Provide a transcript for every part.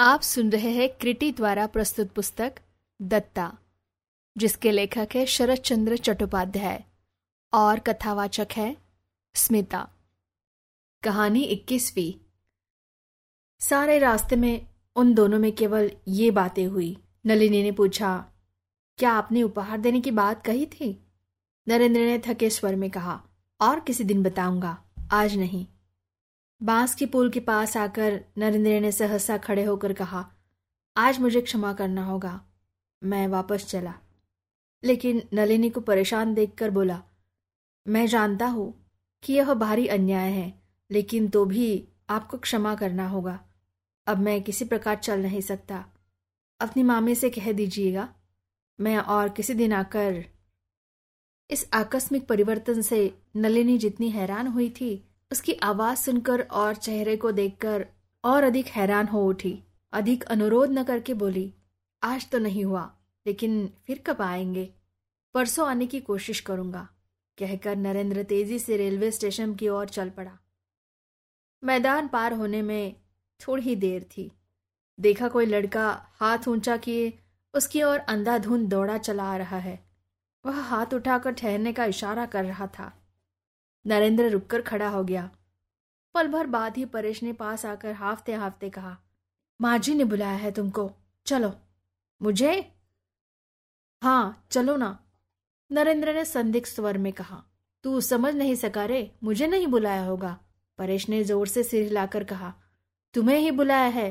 आप सुन रहे हैं क्रिटी द्वारा प्रस्तुत पुस्तक दत्ता, जिसके लेखक है शरद चंद्र चट्टोपाध्याय और कथावाचक है स्मिता। कहानी इक्कीसवीं। सारे रास्ते में उन दोनों में केवल ये बातें हुई। नलिनी ने पूछा, क्या आपने उपहार देने की बात कही थी? नरेंद्र ने थके स्वर में कहा, और किसी दिन बताऊँगा। आज नहीं। बाँस के पुल के पास आकर नरेंद्र ने सहसा खड़े होकर कहा, आज मुझे क्षमा करना होगा। मैं वापस चला। लेकिन नलिनी को परेशान देखकर बोला, मैं जानता हूँ कि यह भारी अन्याय है, लेकिन तो भी आपको क्षमा करना होगा। अब मैं किसी प्रकार चल नहीं सकता। अपनी मामी से कह दीजिएगा। मैं और किसी दिन आकर इस आकस्मिक परिवर्तन से नलिनी जितनी हैरान हुई थी उसकी आवाज़ सुनकर और चेहरे को देखकर और अधिक हैरान हो उठी। अधिक अनुरोध न करके बोली, आज तो नहीं हुआ, लेकिन फिर कब आएँगे? परसों आने की कोशिश करूँगा, कहकर नरेंद्र तेज़ी से रेलवे स्टेशन की ओर चल पड़ा। मैदान पार होने में थोड़ी देर थी। देखा कोई लड़का हाथ ऊँचा किए, उसकी ओर अंधाधुंध दौड़ा चला आ रहा है। वह हाथ उठाकर ठहरने का इशारा कर रहा था। नरेंद्र रुककर खड़ा हो गया। पल भर बाद ही परेश ने पास आकर हाफते हाफते कहा, माँ जी ने बुलाया है तुमको। चलो। मुझे? हाँ चलो ना। नरेंद्र ने संदिग्ध स्वर में कहा, तू समझ नहीं सका रे, मुझे नहीं बुलाया होगा। परेश ने ज़ोर से सिर हिलाकर कहा, तुम्हें ही बुलाया है।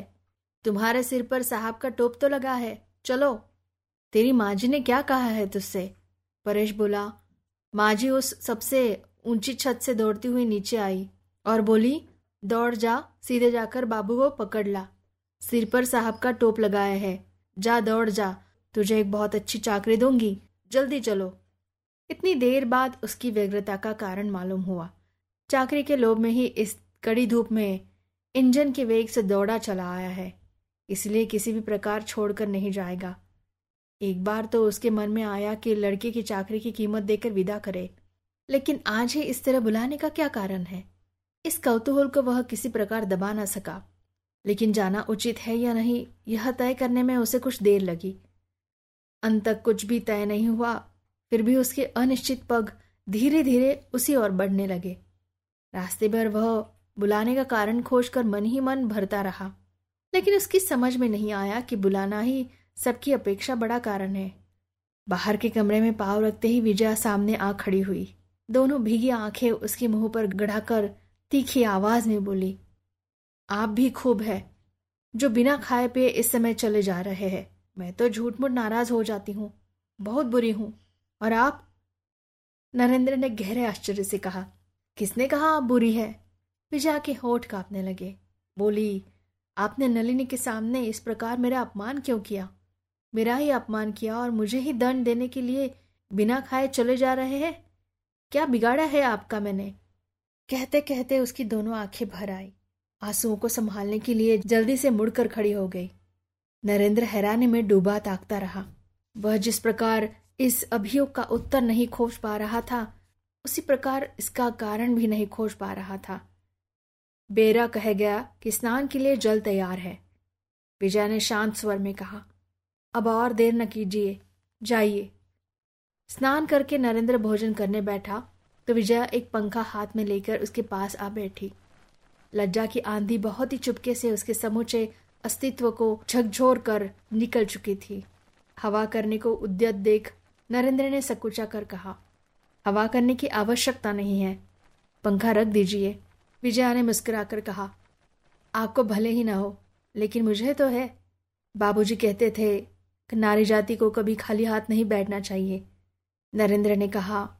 तुम्हारे सिर पर साहब का टोप तो लगा है। चलो। तेरी माँ जी ने क्या कहा है तुझसे? परेश बोला, माँ जी उस सबसे ऊँची छत से दौड़ती हुई नीचे आई और बोली, दौड़ जा। सीधे जाकर बाबू को पकड़ ला। सिर पर साहब का टोप लगाया है। जा, दौड़ जा। तुझे एक बहुत अच्छी चाकरी दूँगी। जल्दी चलो। इतनी देर बाद उसकी व्यग्रता का कारण मालूम हुआ। चाकरी के लोभ में ही इस कड़ी धूप में इंजन के वेग से दौड़ा चला आया है। इसलिए किसी भी प्रकार छोड़कर नहीं जाएगा। एक बार तो उसके मन में आया कि लड़के की चाकरी की कीमत देकर विदा करे। लेकिन आज ही इस तरह बुलाने का क्या कारण है? इस कौतूहल को वह किसी प्रकार दबा ना सका। लेकिन जाना उचित है या नहीं, यह तय करने में उसे कुछ देर लगी। अंत तक कुछ भी तय नहीं हुआ, फिर भी उसके अनिश्चित पग धीरे धीरे उसी ओर बढ़ने लगे। रास्ते भर वह बुलाने का कारण खोजकर मन ही मन भरता रहा। लेकिन उसकी समझ में नहीं आया कि बुलाना ही सबकी अपेक्षा बड़ा कारण है। बाहर के कमरे में पाव रखते ही विजया सामने आ खड़ी हुई। दोनों भीगी आँखें उसके मुँह पर गढ़ाकर तीखी आवाज़ में बोली, आप भी खूब है। जो बिना खाए पिए इस समय चले जा रहे हैं। मैं तो झूठ मूठ नाराज़ हो जाती हूँ। बहुत बुरी हूँ। और आप? नरेंद्र ने गहरे आश्चर्य से कहा, किसने कहा आप बुरी है? विजया के होठ कांपने लगे। बोली, आपने नलिनी के सामने इस प्रकार मेरा अपमान क्यों किया? मेरा ही अपमान किया और मुझे ही दंड देने के लिए बिना खाए चले जा रहे हैं? क्या बिगाड़ा है आपका मैंने? कहते कहते उसकी दोनों आँखें भर आई। आंसुओं को संभालने के लिए जल्दी से मुड़कर खड़ी हो गई। नरेंद्र हैरानी में डूबा ताकता रहा। वह जिस प्रकार इस अभियोग का उत्तर नहीं खोज पा रहा था, उसी प्रकार इसका कारण भी नहीं खोज पा रहा था। बेरा कह गया कि स्नान के लिए जल तैयार है। विजय ने शांत स्वर में कहा, अब और देर न कीजिए। जाइए। स्नान करके नरेंद्र भोजन करने बैठा तो विजया एक पंखा हाथ में लेकर उसके पास आ बैठी। लज्जा की आंधी बहुत ही चुपके से उसके समूचे अस्तित्व को झकझोर कर निकल चुकी थी। हवा करने को उद्यत देख नरेंद्र ने सकुचा कर कहा, हवा करने की आवश्यकता नहीं है। पंखा रख दीजिए। विजया ने मुस्कुराकर कहा आपको भले ही ना हो, लेकिन मुझे तो है। बाबूजी कहते थे कि नारी जाति को कभी खाली हाथ नहीं बैठना चाहिए। नरेंद्र ने कहा,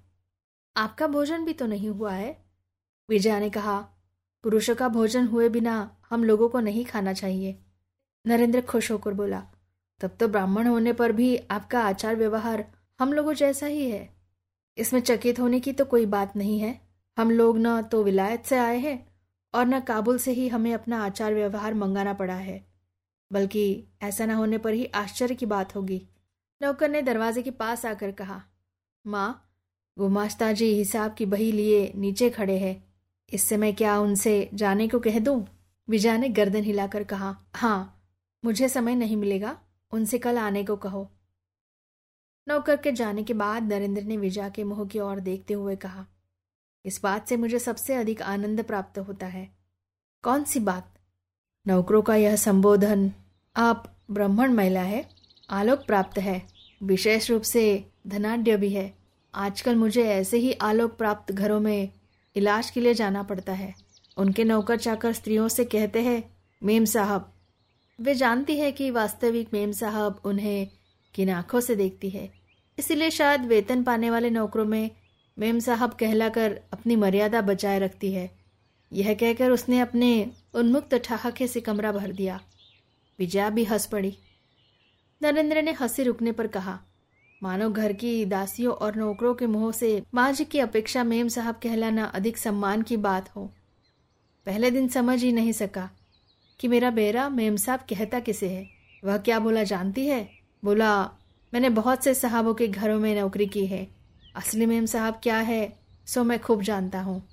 आपका भोजन भी तो नहीं हुआ है? विजया ने कहा, पुरुषों का भोजन हुए बिना हम लोगों को नहीं खाना चाहिए। नरेंद्र खुश होकर बोला, तब तो ब्राह्मण होने पर भी आपका आचार व्यवहार हम लोगों जैसा ही है। इसमें चकित होने की तो कोई बात नहीं है। हम लोग न तो विलायत से आए हैं और न काबुल से ही हमें अपना आचार व्यवहार मंगाना पड़ा है। बल्कि ऐसा न होने पर ही आश्चर्य की बात होगी। नौकर ने दरवाजे के पास आकर कहा माँ गुमास्ता जी हिसाब की बही लिए नीचे खड़े हैं। इससे मैं क्या उनसे जाने को कह दूँ? विजया ने गर्दन हिलाकर कहा हाँ मुझे समय नहीं मिलेगा, उनसे कल आने को कहो। नौकर के जाने के बाद नरेंद्र ने विजया के मुँह की ओर देखते हुए कहा, इस बात से मुझे सबसे अधिक आनंद प्राप्त होता है। कौन सी बात? नौकरों का यह संबोधन, आप ब्राह्मण महिला है, आलोक प्राप्त है। विशेष रूप से धनाढ़ भी है। आजकल मुझे ऐसे ही आलोक प्राप्त घरों में इलाज के लिए जाना पड़ता है। उनके नौकर चाकर स्त्रियों से कहते हैं, मेम साहब। वे जानती है कि वास्तविक मेम साहब उन्हें किन आँखों से देखती है। इसलिए शायद वेतन पाने वाले नौकरों में मेम साहब कहलाकर अपनी मर्यादा बचाए रखती है। यह कहकर उसने अपने उन्मुक्त ठहाके से कमरा भर दिया। विजया भी हंस पड़ी। नरेंद्र ने हँसी रुकने पर कहा मानो घर की दासियों और नौकरों के मुँह से माज की अपेक्षा मेम साहब कहलाना अधिक सम्मान की बात हो। पहले दिन समझ ही नहीं सका कि मेरा बेरा मेम साहब कहता किसे है। वह क्या बोला जानती है? बोला, मैंने बहुत से साहबों के घरों में नौकरी की है। असली मेम साहब क्या है, सो मैं खूब जानता हूँ।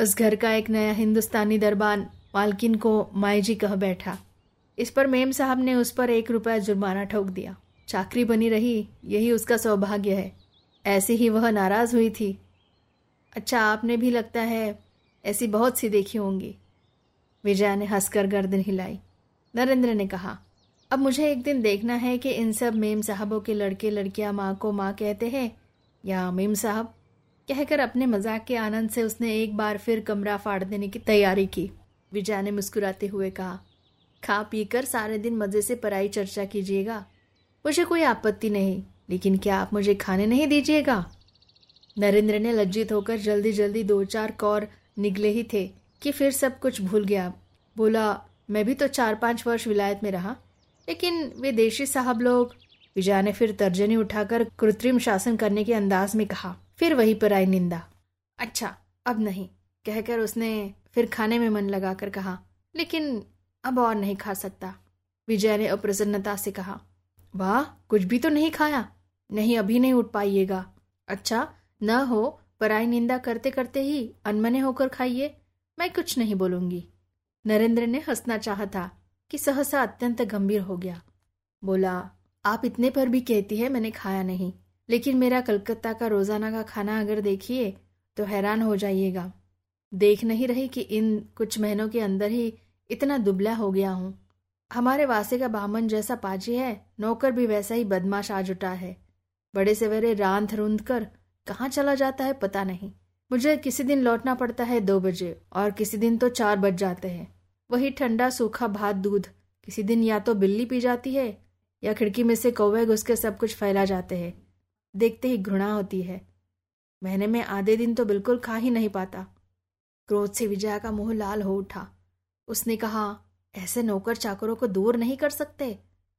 उस घर का एक नया हिंदुस्तानी दरबान मालकिन को माई जी कह बैठा। इस पर मेम साहब ने उस पर एक रुपया जुर्माना ठोक दिया। चाकरी बनी रही, यही उसका सौभाग्य है। ऐसी ही वह नाराज़ हुई थी। अच्छा आपने भी लगता है ऐसी बहुत सी देखी होंगी। विजया ने हंसकर गर्दन हिलाई। नरेंद्र ने कहा, अब मुझे एक दिन देखना है कि इन सब मेम साहबों के लड़के लड़कियाँ माँ को माँ कहते हैं या मेम साहब? कहकर अपने मज़ाक के आनंद से उसने एक बार फिर कमरा फाड़ देने की तैयारी की। विजया ने मुस्कुराते हुए कहा, खा पीकर सारे दिन मज़े से पराई चर्चा कीजिएगा। मुझे कोई आपत्ति नहीं, लेकिन क्या आप मुझे खाने नहीं दीजिएगा? नरेंद्र ने लज्जित होकर जल्दी जल्दी दो चार कौर निकले ही थे कि फिर सब कुछ भूल गया। बोला, मैं भी तो चार पाँच वर्ष विलायत में रहा, लेकिन वे देशी साहब लोग विजया ने फिर तर्जनी उठाकर कृत्रिम शासन करने के अंदाज में कहा। फिर वही पर आई निंदा। अच्छा अब नहीं, कहकर उसने फिर खाने में मन लगाकर कहा, लेकिन अब और नहीं खा सकता विजय ने अप्रसन्नता से कहा वाह, कुछ भी तो नहीं खाया। नहीं, अभी नहीं उठ पाइएगा। अच्छा न हो, पराई निंदा करते करते ही अनमने होकर खाइए। मैं कुछ नहीं बोलूँगी। नरेंद्र ने हंसना चाहा था कि सहसा अत्यंत गंभीर हो गया। बोला, आप इतने पर भी कहती है, मैंने खाया नहीं। लेकिन मेरा कलकत्ता का रोज़ाना का खाना अगर देखिए तो हैरान हो जाइएगा। देख नहीं रही कि इन कुछ महीनों के अंदर ही इतना दुबला हो गया हूँ। हमारे वासे का बामन जैसा पाजी है, नौकर भी वैसा ही बदमाश आ जुटा है। बड़े से बड़े रांध रुंध कर, कहाँ चला जाता है पता नहीं। मुझे किसी दिन लौटना पड़ता है दो बजे, और किसी दिन तो चार बज जाते हैं। वही ठंडा सूखा भात दूध, किसी दिन या तो बिल्ली पी जाती है, या खिड़की में से कौवे घुस के सब कुछ फैला जाते हैं। देखते ही घृणा होती है। महीने में आधे दिन तो बिल्कुल खा ही नहीं पाता। क्रोध से विजया का मुँह लाल हो उठा। उसने कहा ऐसे नौकर चाकरों को दूर नहीं कर सकते।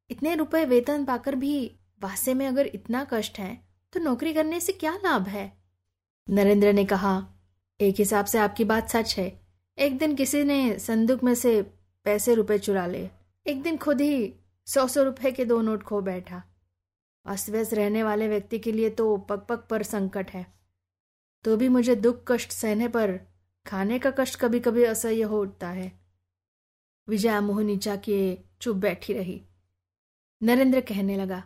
इतने रुपए वेतन पाकर भी वासे में अगर इतना कष्ट है तो नौकरी करने से क्या लाभ है? नरेंद्र ने कहा, एक हिसाब से आपकी बात सच है। एक दिन किसी ने संदूक में से पैसे रुपए चुरा ले। एक दिन खुद ही सौ सौ रुपए के दो नोट खो बैठा। अस्त व्यस्त रहने वाले व्यक्ति के लिए तो पग पग पर संकट है। तो भी मुझे दुख कष्ट सहने पर खाने का कष्ट कभी कभी असह्य हो उठता है। विजया मुँह नीचा किए चुप बैठी रही। नरेंद्र कहने लगा,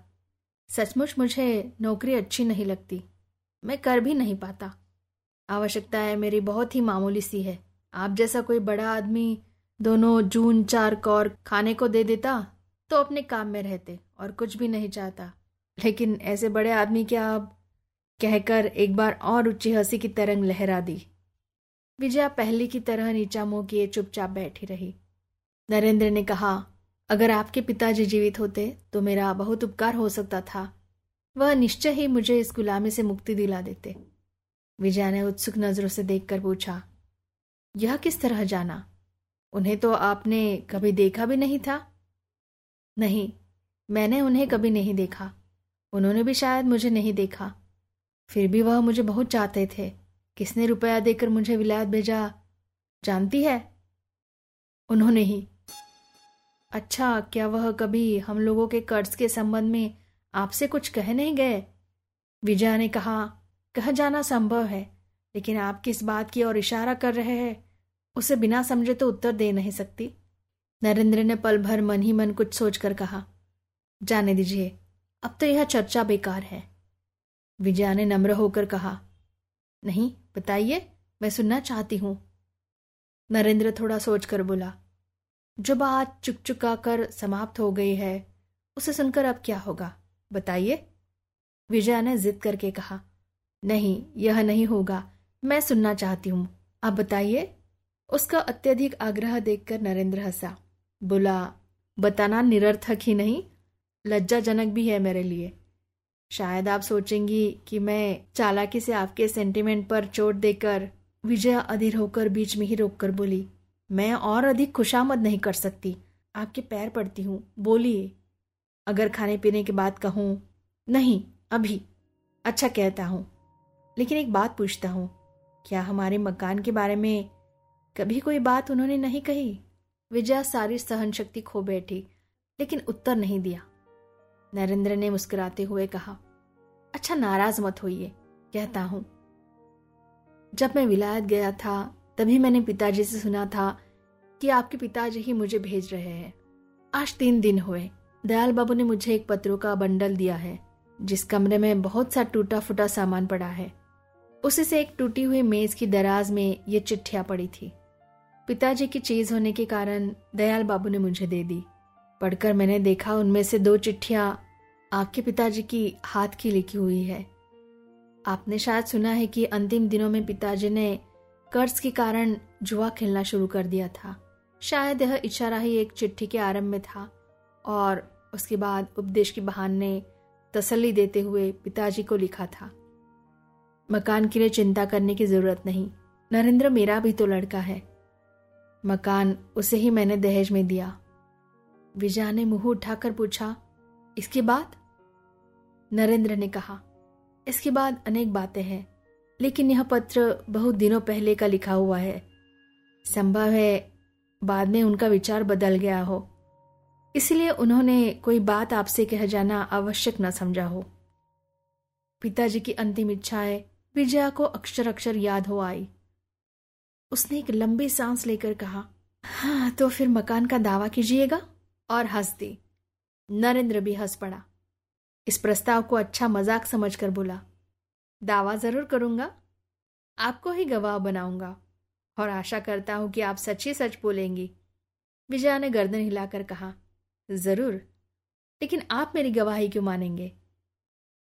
सचमुच मुझे नौकरी अच्छी नहीं लगती। मैं कर भी नहीं पाता। आवश्यकता है मेरी बहुत ही मामूली सी है। आप जैसा कोई बड़ा आदमी दोनों जून, चार कौर खाने को दे देता तो अपने काम में रहते और कुछ भी नहीं चाहता। लेकिन ऐसे बड़े आदमी क्या अब कहकर एक बार और ऊँची हँसी की तरंग लहरा दी? विजया पहली की तरह नीचा मुँह किए चुपचाप बैठी रही। नरेंद्र ने कहा, अगर आपके पिताजी जीवित होते तो मेरा बहुत उपकार हो सकता था। वह निश्चय ही मुझे इस गुलामी से मुक्ति दिला देते। विजया ने उत्सुक नज़रों से देखकर पूछा, यह किस तरह जाना? उन्हें तो आपने कभी देखा भी नहीं था? नहीं, मैंने उन्हें कभी नहीं देखा। उन्होंने भी शायद मुझे नहीं देखा। फिर भी वह मुझे बहुत चाहते थे। किसने रुपया देकर मुझे विलायत भेजा? जानती है? उन्होंने ही। अच्छा क्या वह कभी हम लोगों के कर्ज के संबंध में आपसे कुछ कह नहीं गए? विजया ने कहा, कह जाना संभव है, लेकिन आप किस बात की ओर इशारा कर रहे हैं? उसे बिना समझे तो उत्तर दे नहीं सकती. नरेंद्र ने पल भर मन ही मन कुछ सोचकर कहा, जाने दीजिए, अब तो यह चर्चा बेकार है. विजया ने नम्र होकर कहा, नहीं, बताइए, मैं सुनना चाहती हूँ. नरेंद्र थोड़ा सोचकर बोला जो बात चुक चुका कर समाप्त हो गई है, उसे सुनकर अब क्या होगा? बताइए। विजया ने जिद करके कहा, नहीं, यह नहीं होगा। मैं सुनना चाहती हूँ। आप बताइए। उसका अत्यधिक आग्रह देखकर नरेंद्र हंसा। बोला, बताना निरर्थक ही नहीं, लज्जाजनक भी है मेरे लिए। शायद आप सोचेंगी कि मैं चालाकी से आपके सेंटिमेंट पर चोट देकर विजया अधीर होकर बीच में ही रोककर बोली मैं और अधिक खुशामद नहीं कर सकती। आपके पैर पड़ती हूँ। बोलिए, अगर खाने पीने की बात कहूँ, नहीं, अभी। अच्छा कहता हूँ। लेकिन एक बात पूछता हूँ, क्या हमारे मकान के बारे में कभी कोई बात उन्होंने नहीं कही? विजया सारी सहन शक्ति खो बैठी, लेकिन उत्तर नहीं दिया। नरेंद्र ने मुस्कुराते हुए कहा अच्छा नाराज़ मत होइए, कहता हूँ। जब मैं विलायत गया था तभी मैंने पिताजी से सुना था कि आपके पिताजी ही मुझे भेज रहे हैं। आज तीन दिन हुए। दयाल बाबू ने मुझे एक पत्रों का बंडल दिया है, जिस कमरे में बहुत सा टूटा फूटा सामान पड़ा है। उसी से एक टूटी हुई मेज की दराज में ये चिट्ठियाँ पड़ी थी। पिताजी की चीज़ होने के कारण दयाल बाबू ने मुझे दे दी। पढ़कर मैंने देखा उनमें से दो चिट्ठियाँ आपके पिताजी की हाथ की लिखी हुई है। आपने शायद सुना है कि अंतिम दिनों में पिताजी ने कर्ज के कारण जुआ खेलना शुरू कर दिया था। शायद यह इशारा ही एक चिट्ठी के आरंभ में था और उसके बाद उपदेश की बहान तसल्ली देते हुए पिताजी को लिखा था। मकान के लिए चिंता करने की ज़रूरत नहीं। नरेंद्र मेरा भी तो लड़का है। मकान उसे ही मैंने दहेज में दिया। विजया ने मुँह उठाकर पूछा, इसके बाद? नरेंद्र ने कहा, इसके बाद अनेक बातें हैं। लेकिन यह पत्र बहुत दिनों पहले का लिखा हुआ है। संभव है बाद में उनका विचार बदल गया हो। इसलिए उन्होंने कोई बात आपसे कह जाना आवश्यक न समझा हो। पिताजी की अंतिम इच्छाएँ विजया को अक्षर अक्षर याद हो आई। उसने एक लंबी सांस लेकर कहा हाँ तो फिर मकान का दावा कीजिएगा। और हंस दी नरेंद्र भी हंस पड़ा। इस प्रस्ताव को अच्छा मज़ाक समझकर बोला दावा ज़रूर करूँगा। आपको ही गवाह बनाऊँगा और आशा करता हूँ कि आप सच ही सच बोलेंगी। विजया ने गर्दन हिलाकर कहा, ज़रूर, लेकिन आप मेरी गवाही क्यों मानेंगे?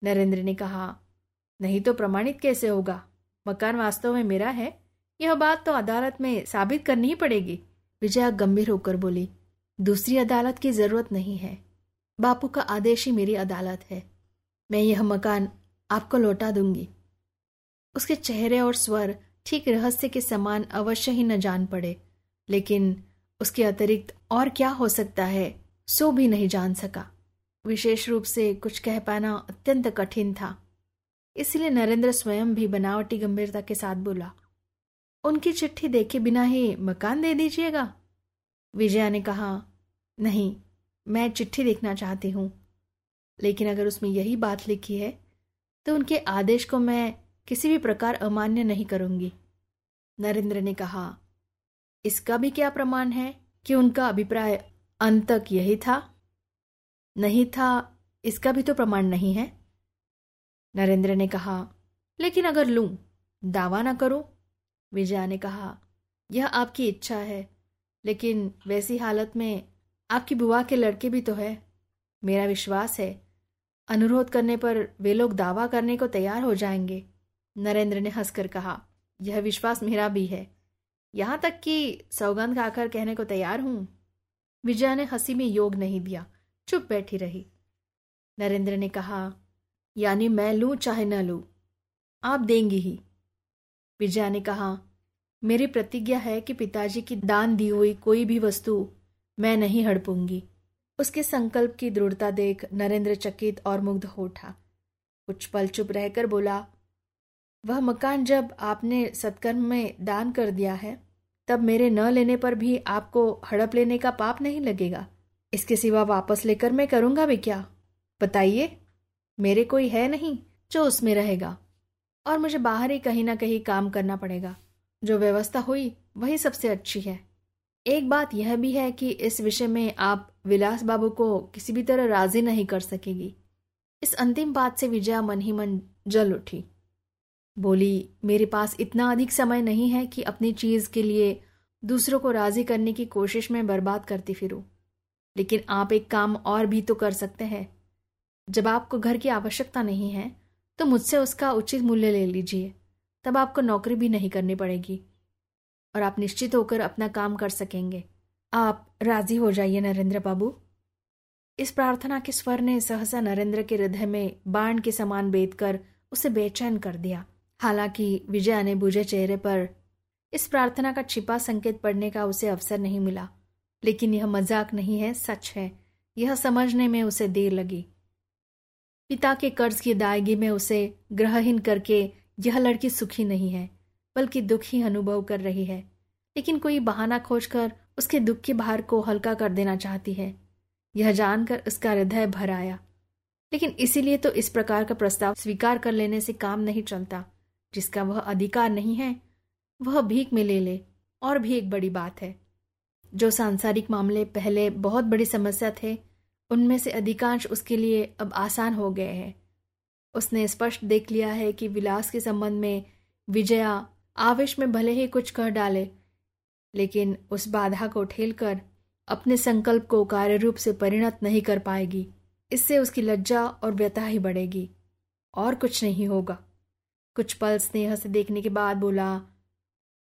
नरेंद्र ने कहा, नहीं तो प्रमाणित कैसे होगा? मकान वास्तव में मेरा है। यह बात तो अदालत में साबित करनी ही पड़ेगी। विजया गंभीर होकर बोली, दूसरी अदालत की ज़रूरत नहीं है। बापू का आदेश ही मेरी अदालत है। मैं यह मकान आपको लौटा दूँगी। उसके चेहरे और स्वर ठीक रहस्य के समान अवश्य ही न जान पड़े, लेकिन उसके अतिरिक्त और क्या हो सकता है, सो भी नहीं जान सका। विशेष रूप से कुछ कह पाना अत्यंत कठिन था। इसलिए नरेंद्र स्वयं भी बनावटी गंभीरता के साथ बोला, उनकी चिट्ठी देखे बिना ही मकान दे दीजिएगा। विजया ने कहा, नहीं, मैं चिट्ठी देखना चाहती हूँ, लेकिन अगर उसमें यही बात लिखी है तो उनके आदेश को मैं किसी भी प्रकार अमान्य नहीं करूँगी। नरेंद्र ने कहा, इसका भी क्या प्रमाण है कि उनका अभिप्राय अंत तक यही था? नहीं था, इसका भी तो प्रमाण नहीं है। नरेंद्र ने कहा, लेकिन अगर लूँ, दावा ना करूँ। विजया ने कहा, यह आपकी इच्छा है, लेकिन वैसी हालत में आपकी बुआ के लड़के भी तो है। मेरा विश्वास है अनुरोध करने पर वे लोग दावा करने को तैयार हो जाएँगे, नरेंद्र ने हंसकर कहा। यह विश्वास मेरा भी है। यहाँ तक कि सौगंध खाकर कहने को तैयार हूँ। विजया ने हँसी में योग नहीं दिया, चुप बैठी रही। नरेंद्र ने कहा, यानी मैं लू चाहे न लू, आप देंगी ही। विजया ने कहा, मेरी प्रतिज्ञा है कि पिताजी की दान दी हुई कोई भी वस्तु मैं नहीं हड़पूँगी। उसके संकल्प की दृढ़ता देख नरेंद्र चकित और मुग्ध हो उठा। कुछ पल चुप रहकर बोला, वह मकान जब आपने सत्कर्म में दान कर दिया है, तब मेरे न लेने पर भी आपको हड़प लेने का पाप नहीं लगेगा। इसके सिवा वापस लेकर मैं करूँगा भी क्या? बताइए, मेरे कोई है नहीं जो उसमें रहेगा। और मुझे बाहर ही कहीं ना कहीं काम करना पड़ेगा। जो व्यवस्था हुई, वही सबसे अच्छी है। एक बात यह भी है कि इस विषय में आप विलास बाबू को किसी भी तरह राज़ी नहीं कर सकेगी। इस अंतिम बात से विजया मन ही मन जल उठी। बोली, मेरे पास इतना अधिक समय नहीं है कि अपनी चीज़ के लिए दूसरों को राज़ी करने की कोशिश में बर्बाद करती फिरूं। लेकिन आप एक काम और भी तो कर सकते हैं। जब आपको घर की आवश्यकता नहीं है तो मुझसे उसका उचित मूल्य ले लीजिए। तब आपको नौकरी भी नहीं करनी पड़ेगी। और आप निश्चित होकर अपना काम कर सकेंगे। आप राज़ी हो जाइए नरेंद्र बाबू। इस प्रार्थना के स्वर ने सहसा नरेंद्र के हृदय में बाण के समान बेद कर उसे बेचैन कर दिया। हालाँकि विजया ने बुझे चेहरे पर इस प्रार्थना का छिपा संकेत पढ़ने का उसे अवसर नहीं मिला। लेकिन यह मज़ाक नहीं है, सच है। यह समझने में उसे देर लगी। पिता के कर्ज की दायगी में उसे ग्रहहीन करके यह लड़की सुखी नहीं है, बल्कि दुख अनुभव कर रही है। लेकिन कोई बहाना खोजकर उसके दुख के भार को हल्का कर देना चाहती है। यह जानकर उसका हृदय भर आया। लेकिन इसीलिए तो इस प्रकार का प्रस्ताव स्वीकार कर लेने से काम नहीं चलता, जिसका वह अधिकार नहीं है, वह भीख में ले ले, और भी एक बड़ी बात है। जो सांसारिक मामले पहले बहुत बड़ी समस्या थे, उनमें से अधिकांश उसके लिए अब आसान हो गए हैं। उसने स्पष्ट देख लिया है कि विलास के संबंध में विजया आवेश में भले ही कुछ कह डाले लेकिन उस बाधा को ठेलकर अपने संकल्प को कार्य रूप से परिणत नहीं कर पाएगी। इससे उसकी लज्जा और व्यथा ही बढ़ेगी। और कुछ नहीं होगा। कुछ पल स्नेह से देखने के बाद बोला,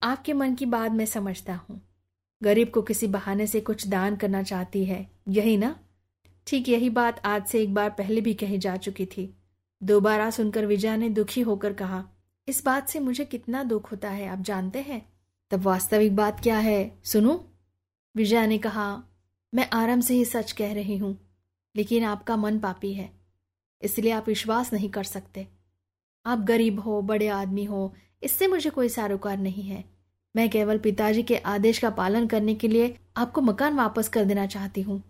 आपके मन की बात मैं समझता हूँ। गरीब को किसी बहाने से कुछ दान करना चाहती है। यही ना? ठीक यही बात आज से एक बार पहले भी कही जा चुकी थी। दोबारा सुनकर विजया ने दुखी होकर कहा, इस बात से मुझे कितना दुख होता है, आप जानते हैं? तब वास्तविक बात क्या है? सुनो। विजया ने कहा, मैं आराम से ही सच कह रही हूँ, लेकिन आपका मन पापी है, इसलिए आप विश्वास नहीं कर सकते। आप गरीब हो, बड़े आदमी हो, इससे मुझे कोई सारोकार नहीं है। मैं केवल पिताजी के आदेश का पालन करने के लिए आपको मकान वापस कर देना चाहती हूँ।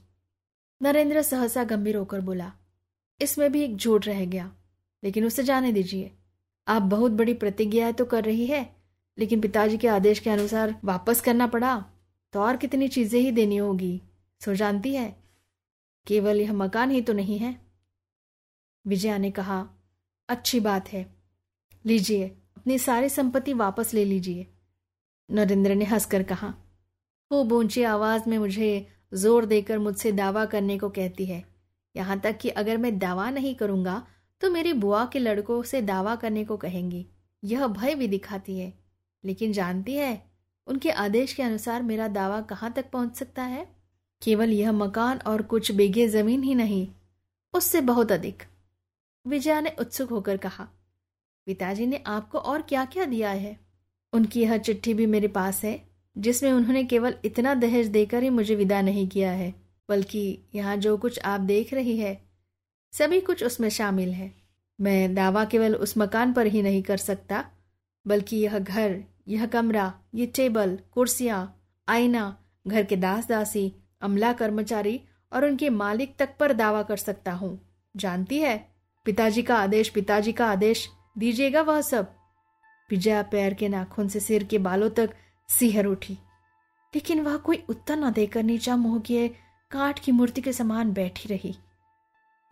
नरेंद्र सहसा गंभीर होकर बोला, इसमें भी एक झूठ रह गया, लेकिन उसे जाने दीजिए। आप बहुत बड़ी प्रतिज्ञा तो कर रही है लेकिन पिताजी के आदेश के अनुसार वापस करना पड़ा तो और कितनी चीज़ें ही देनी होगी। सो जानती है, केवल यह मकान ही तो नहीं है। विजया ने कहा, अच्छी बात है। लीजिए, अपनी सारी संपत्ति वापस ले लीजिए। नरेंद्र ने हंसकर कहा खूब ऊँची आवाज़ में मुझे ज़ोर देकर मुझसे दावा करने को कहती है। यहाँ तक कि अगर मैं दावा नहीं करूँगा तो मेरी बुआ के लड़कों से दावा करने को कहेंगी। यह भय भी दिखाती है। लेकिन जानती है, उनके आदेश के अनुसार मेरा दावा कहाँ तक पहुँच सकता है? केवल यह मकान और कुछ बेगे ज़मीन ही नहीं, उससे बहुत अधिक। विजया ने उत्सुक होकर कहा, पिताजी ने आपको और क्या क्या दिया है? उनकी यह चिट्ठी भी मेरे पास है, जिसमें उन्होंने केवल इतना दहेज देकर ही मुझे विदा नहीं किया है, बल्कि यहाँ जो कुछ आप देख रही है, सभी कुछ उसमें शामिल है। मैं दावा केवल उस मकान पर ही नहीं कर सकता बल्कि यह घर, यह कमरा, ये टेबल, कुर्सियाँ, आईना, घर के दास दासी अमला कर्मचारी और उनके मालिक तक पर दावा कर सकता हूँ। जानती है? पिताजी का आदेश, पिताजी का आदेश, दीजिएगा वह सब। विजया पैर के नाखून से सिर के बालों तक सिहर उठी। लेकिन वह कोई उत्तर न देकर नीचा मुँह किए काठ की मूर्ति के समान बैठी रही।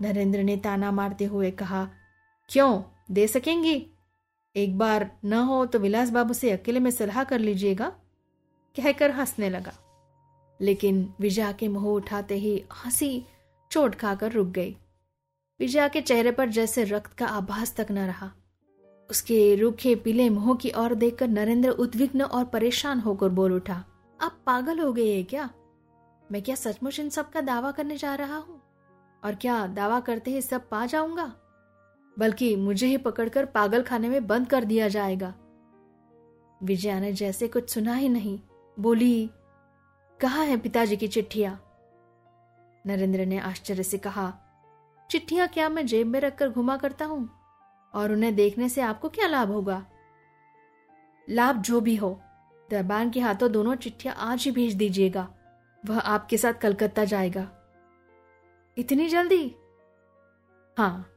नरेंद्र ने ताना मारते हुए कहा, क्यों? दे सकेंगी? एक बार न हो तो विलास बाबू से अकेले में सलाह कर लीजिएगा, कहकर हंसने लगा। लेकिन विजया के मुँह उठाते ही हँसी चोट खाकर रुक गई। विजया के चेहरे पर जैसे रक्त का आभास तक न रहा। उसके रूखे पीले मुँह की ओर देखकर नरेंद्र उद्विग्न और परेशान होकर बोल उठा, आप पागल हो गए क्या? मैं क्या सचमुच इन सब का दावा करने जा रहा हूँ? और क्या दावा करते ही सब पा जाऊँगा? बल्कि मुझे ही पकड़कर पागल खाने में बंद कर दिया जाएगा। विजया ने जैसे कुछ सुना ही नहीं, बोली, कहा है पिताजी की चिट्ठिया? नरेंद्र ने आश्चर्य से कहा, चिट्ठियाँ क्या मैं जेब में रखकर घुमा करता हूँ? और उन्हें देखने से आपको क्या लाभ होगा? लाभ जो भी हो दरबान के हाथों दोनों चिट्ठियाँ आज ही भेज दीजिएगा। वह आपके साथ कलकत्ता जाएगा। इतनी जल्दी? हाँ